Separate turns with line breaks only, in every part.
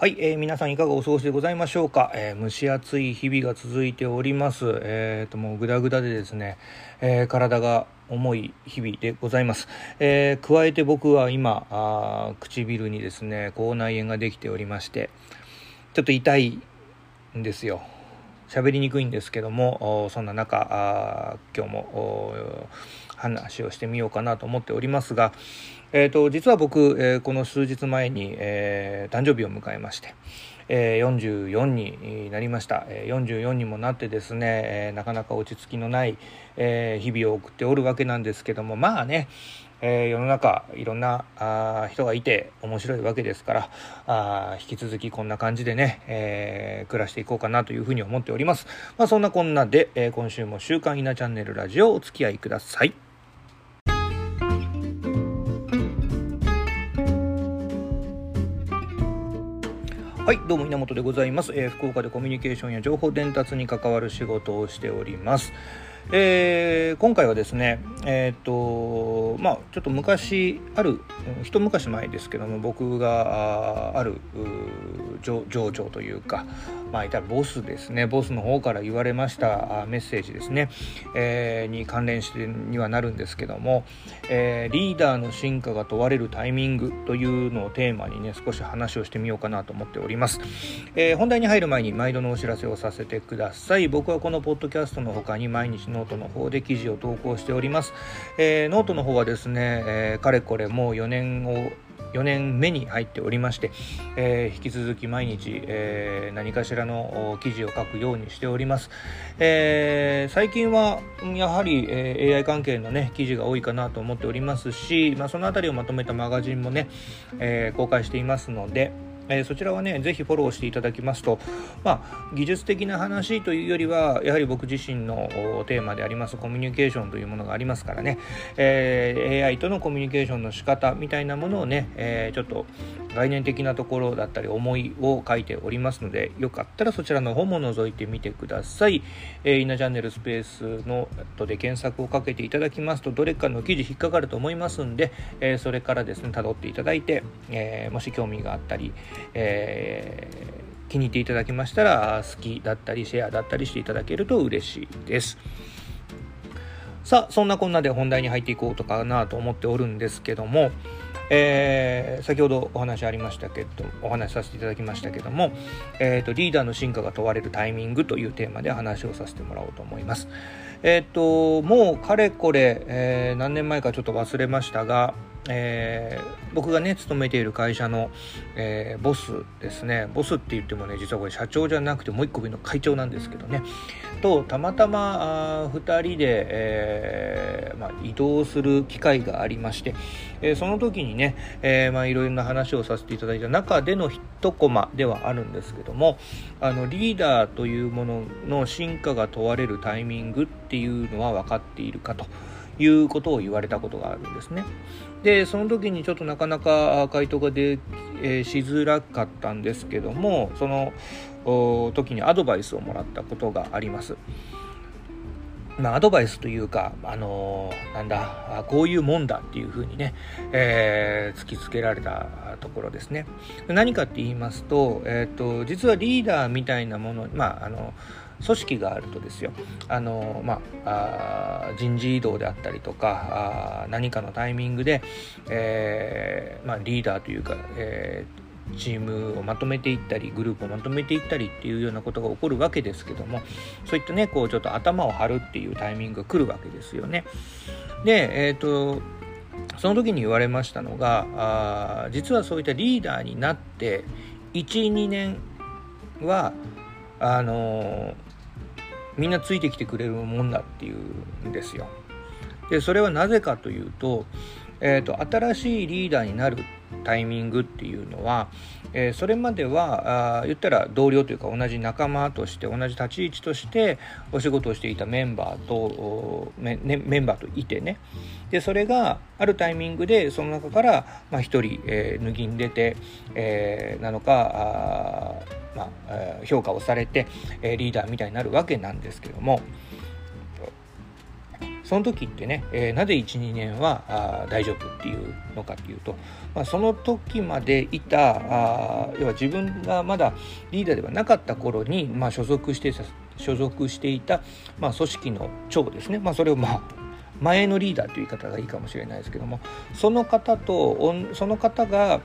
はい、えー、皆さんいかがお過ごしでございましょうか、えー、蒸し暑い日々が続いております。えー、と、もうぐだぐだでですね、えー、体が重い日々でございます。えー、加えて僕は今あ、唇にですね、口内炎ができておりまして、ちょっと痛いんですよ。喋りにくいんですけども、そんな中、今日も話をしてみようかなと思っておりますが、えーと、実は僕、えー、この数日前に、えー、誕生日を迎えまして、え、44になりました、え、44にもなってですね、え、なかなか落ち着きのない、え、日々を送っておるわけなんですけどもまあね、え、世の中いろんなあ人がいて面白いわけですからあ引き続きこんな感じでね、え、暮らしていこうかなというふうに思っております。まあ、そんなこんなで、え、今週も週刊稲チャンネルラジオお付き合いください。はい、どうも稲本でございます、えー、福岡でコミュニケーションや情報伝達に関わる仕事をしております。えー、今回はですね、えっ、とまあ、ちょっと昔ある一昔前ですけども僕がある上場というか、まあ、いたらボスですね。ボスの方から言われましたメッセージですね、えー、に関連してにはなるんですけども、えー、リーダーの進化が問われるタイミングというのをテーマにね少し話をしてみようかなと思っております、えー、本題に入る前に毎度のお知らせをさせてください。僕はこのポッドキャストの他に毎日ノートの方で記事を投稿しております、えー、ノートの方はですね、えー、かれこれもう4年を4年目に入っておりまして、えー、引き続き毎日、えー、何かしらの記事を書くようにしております、えー、最近はやはり、え、AI 関係のね記事が多いかなと思っておりますし、まあ、その辺りをまとめたマガジンもね、え、公開していますので、えー、そちらはね、ぜひフォローしていただきますと、まあ、技術的な話というよりは、やはり僕自身のテーマでありますコミュニケーションというものがありますからね、えー、AI とのコミュニケーションの仕方みたいなものをね、えー、ちょっと概念的なところだったり思いを書いておりますので、よかったらそちらの方も覗いてみてください。えー、イナチャンネルスペースのとで検索をかけていただきますと、どれかの記事引っかかると思いますんで、えー、それからですね、辿っていただいて、えー、もし興味があったり、えー、気に入っていただけましたら好きだったりシェアだったりしていただけると嬉しいです。さあそんなこんなで本題に入っていこうとかなと思っておるんですけども、えー、先ほどお話ありましたけどお話しさせていただきましたけども、えーと、リーダーの進化が問われるタイミングというテーマで話をさせてもらおうと思います。えっ、ー、ともうかれこれ、えー、何年前かちょっと忘れましたがえー、僕がね勤めている会社の、えー、ボスですねボスって言ってもね実はこれ社長じゃなくてもう一個上の会長なんですけどねとたまたまあ2人で、えーまあ、移動する機会がありまして、え、その時にね、えまあ、いろいろな話をさせていただいた中での一コマではあるんですけどもあのリーダーというものの進化が問われるタイミングっていうのは分かっているかと。いうことを言われたことがあるんですね。でその時にちょっとなかなか回答がで、えー、しづらかったんですけどもその時にアドバイスをもらったことがあります。まあ、アドバイスというか、あのー、なんだ、こういうもんだっていうふうにね、えー、突きつけられたところですね。何かって言いますと、えっ、ー、と、実はリーダーみたいなもの、まあ、あの、組織があるとですよあの、まあ、あ人事異動であったりとかあ何かのタイミングで、えーまあ、リーダーというか、えーチームをまとめていったりグループをまとめていったりっていうようなことが起こるわけですけどもそういったねこうちょっと頭を張るっていうタイミングが来るわけですよね。でえっ、ー、とその時に言われましたのがあ実はそういったリーダーになって12年はあのみんなついてきてくれるもんだっていうんですよ。でそれはなぜかというと,、えーと、新しいリーダーになるタイミングっていうのは、えー、それまではあ言ったら同僚というか同じ仲間として同じ立ち位置としてお仕事をしていたメンバーとメ,、ンバーといてね。でそれがあるタイミングでその中から、まあ、1人、えー、脱ぎに出て、えー、なのかあまあ、評価をされて、えリーダーみたいになるわけなんですけども。その時ってね、えー、なぜ12年は大丈夫っていうのかっていうと、まあ、その時までいたあ要は自分がまだリーダーではなかった頃に、まあ、所属して所属していた、まあ、組織の長ですね、まあ、それをまあ前のリーダーという言い方がいいかもしれないですけどもその方とその方が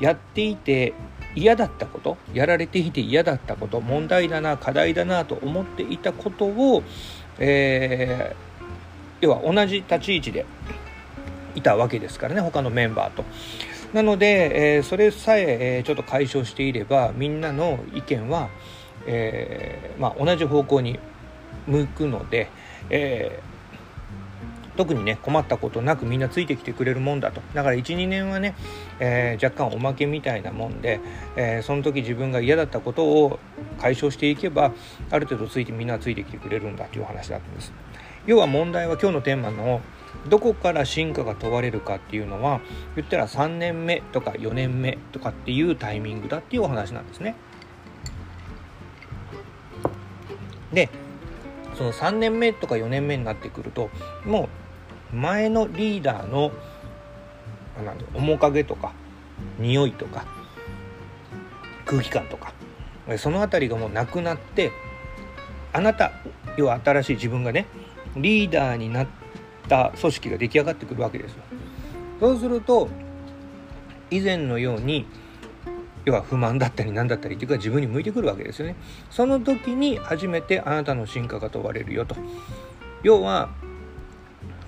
やっていて嫌だったことやられていて嫌だったこと問題だな課題だなと思っていたことを、えー、要は同じ立ち位置でいたわけですからね他のメンバーと。なので、えー、それさええー、ちょっと解消していればみんなの意見は、えーまあ、同じ方向に向くので、えー、特にね困ったことなくみんなついてきてくれるもんだとだから12年はね、えー、若干おまけみたいなもんで、えー、その時自分が嫌だったことを解消していけばある程度ついてみんなついてきてくれるんだという話だったんです要は問題は今日のテーマのどこから進化が問われるかっていうのは言ったら3年目とか4年目とかっていうタイミングだっていうお話なんですね。でその3年目とか4年目になってくるともう前のリーダーのなん面影とか匂いとか空気感とかその辺りがもうなくなってあなた要は新しい自分がねリーダーになった組織が出来上がってくるわけですよ。そうすると以前のように要は不満だったり何だったりっていうか自分に向いてくるわけですよね。その時に初めてあなたの進化が問われるよと。要は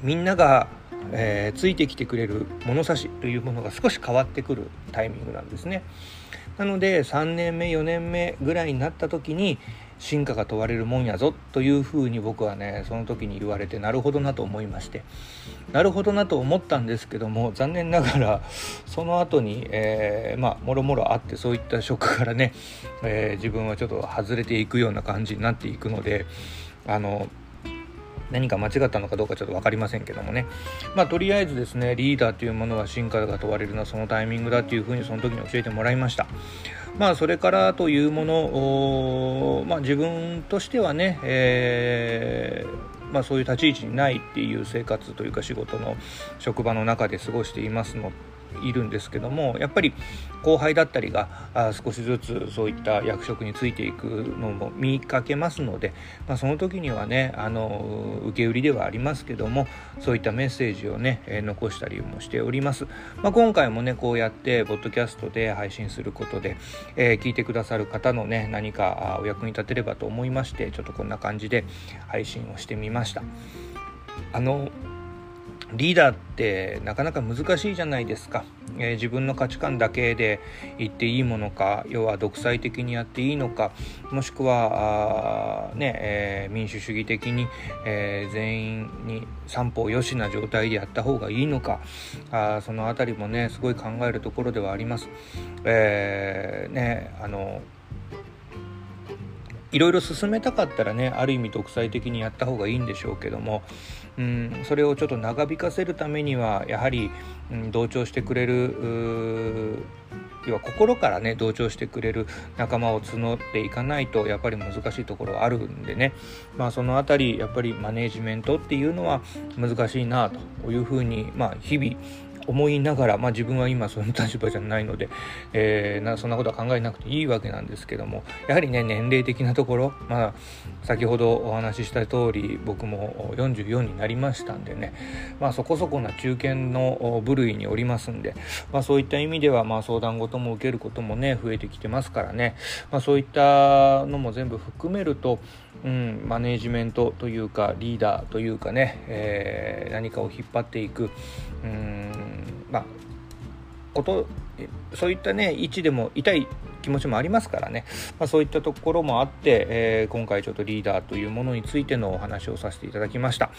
みんなが、えー、ついてきてくれる物差しというものが少し変わってくるタイミングなんですね。なので3年目4年目ぐらいになった時に進化が問われるもんやぞというふうに僕はねその時に言われてなるほどなと思いまして。なるほどなと思ったんですけども残念ながらその後に、えー、まあもろもろあってそういった職からね、えー、自分はちょっと外れていくような感じになっていくのであの何か間違ったのかどうかちょっと分かりませんけどもね。まあとりあえずですねリーダーというものは進化が問われるのはそのタイミングだっていうふうにその時に教えてもらいました。まあそれからというものまあ自分としてはね、えーまあ、そういう立ち位置にないっていう生活というか仕事の職場の中で過ごしていますのいるんですけどもやっぱり後輩だったりがあ少しずつそういった役職についていくのも見かけますので、まあ、その時にはねあの受け売りではありますけどもそういったメッセージをね、え残したりもしております、まあ、今回もねこうやってポッドキャストで配信することで、えー、聞いてくださる方のね何かお役に立てればと思いましてちょっとこんな感じで配信をしてみました。あのリーダーってなかなか難しいじゃないですか、えー、自分の価値観だけで言っていいものか要は独裁的にやっていいのかもしくはあ、ねえー、民主主義的に、えー、全員に三方よしな状態でやった方がいいのかあその辺りもねすごい考えるところではあります。え、ねあのいろいろ進めたかったらねある意味独裁的にやった方がいいんでしょうけども、うん、それをちょっと長引かせるためにはやはり、うん、同調してくれる要は心からね同調してくれる仲間を募っていかないとやっぱり難しいところはあるんでね。まあその辺りやっぱりマネージメントっていうのは難しいなというふうにまあ日々思いながら、まあ、自分は今その立場じゃないので、えー、なそんなことは考えなくていいわけなんですけどもやはりね年齢的なところ、まあ、先ほどお話しした通り僕も44になりましたんでね、まあ、そこそこな中堅の部類におりますんで、まあ、そういった意味では、まあ、相談事も受けることもね増えてきてますからね、まあ、そういったのも全部含めると、うん、マネージメントというかリーダーというかね、えー、何かを引っ張っていく、うんまあことそういったね位置でも痛い気持ちもありますからね、まあ、そういったところもあって、えー、今回ちょっとリーダーというものについてのお話をさせていただきました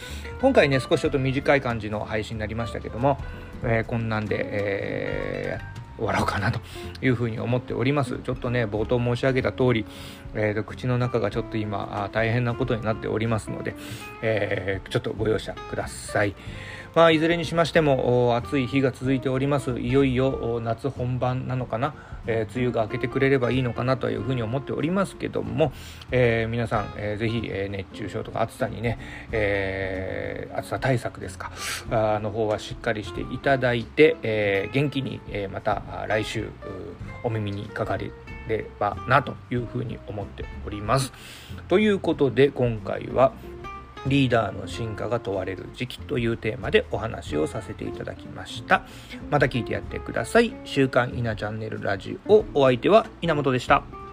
今回ね少しちょっと短い感じの配信になりましたけども、えー、こんなんで、えー終わろうかなというふうに思っております。ちょっとね、冒頭申し上げた通り、えーと、口の中がちょっと今大変なことになっておりますので、えー、ちょっとご容赦ください。まあ、いずれにしましても暑い日が続いておりますいよいよ夏本番なのかな、えー、梅雨が明けてくれればいいのかなというふうに思っておりますけども、えー、皆さん、えー、ぜひ、え、熱中症とか暑さにね、え、暑さ対策ですかあの方はしっかりしていただいて、え、元気に、え、また来週お耳にかかれればなというふうに思っております。ということで今回はリーダーの進化が問われる時期というテーマでお話をさせていただきました。また聞いてやってください。週刊稲チャンネルラジオお相手は稲本でした。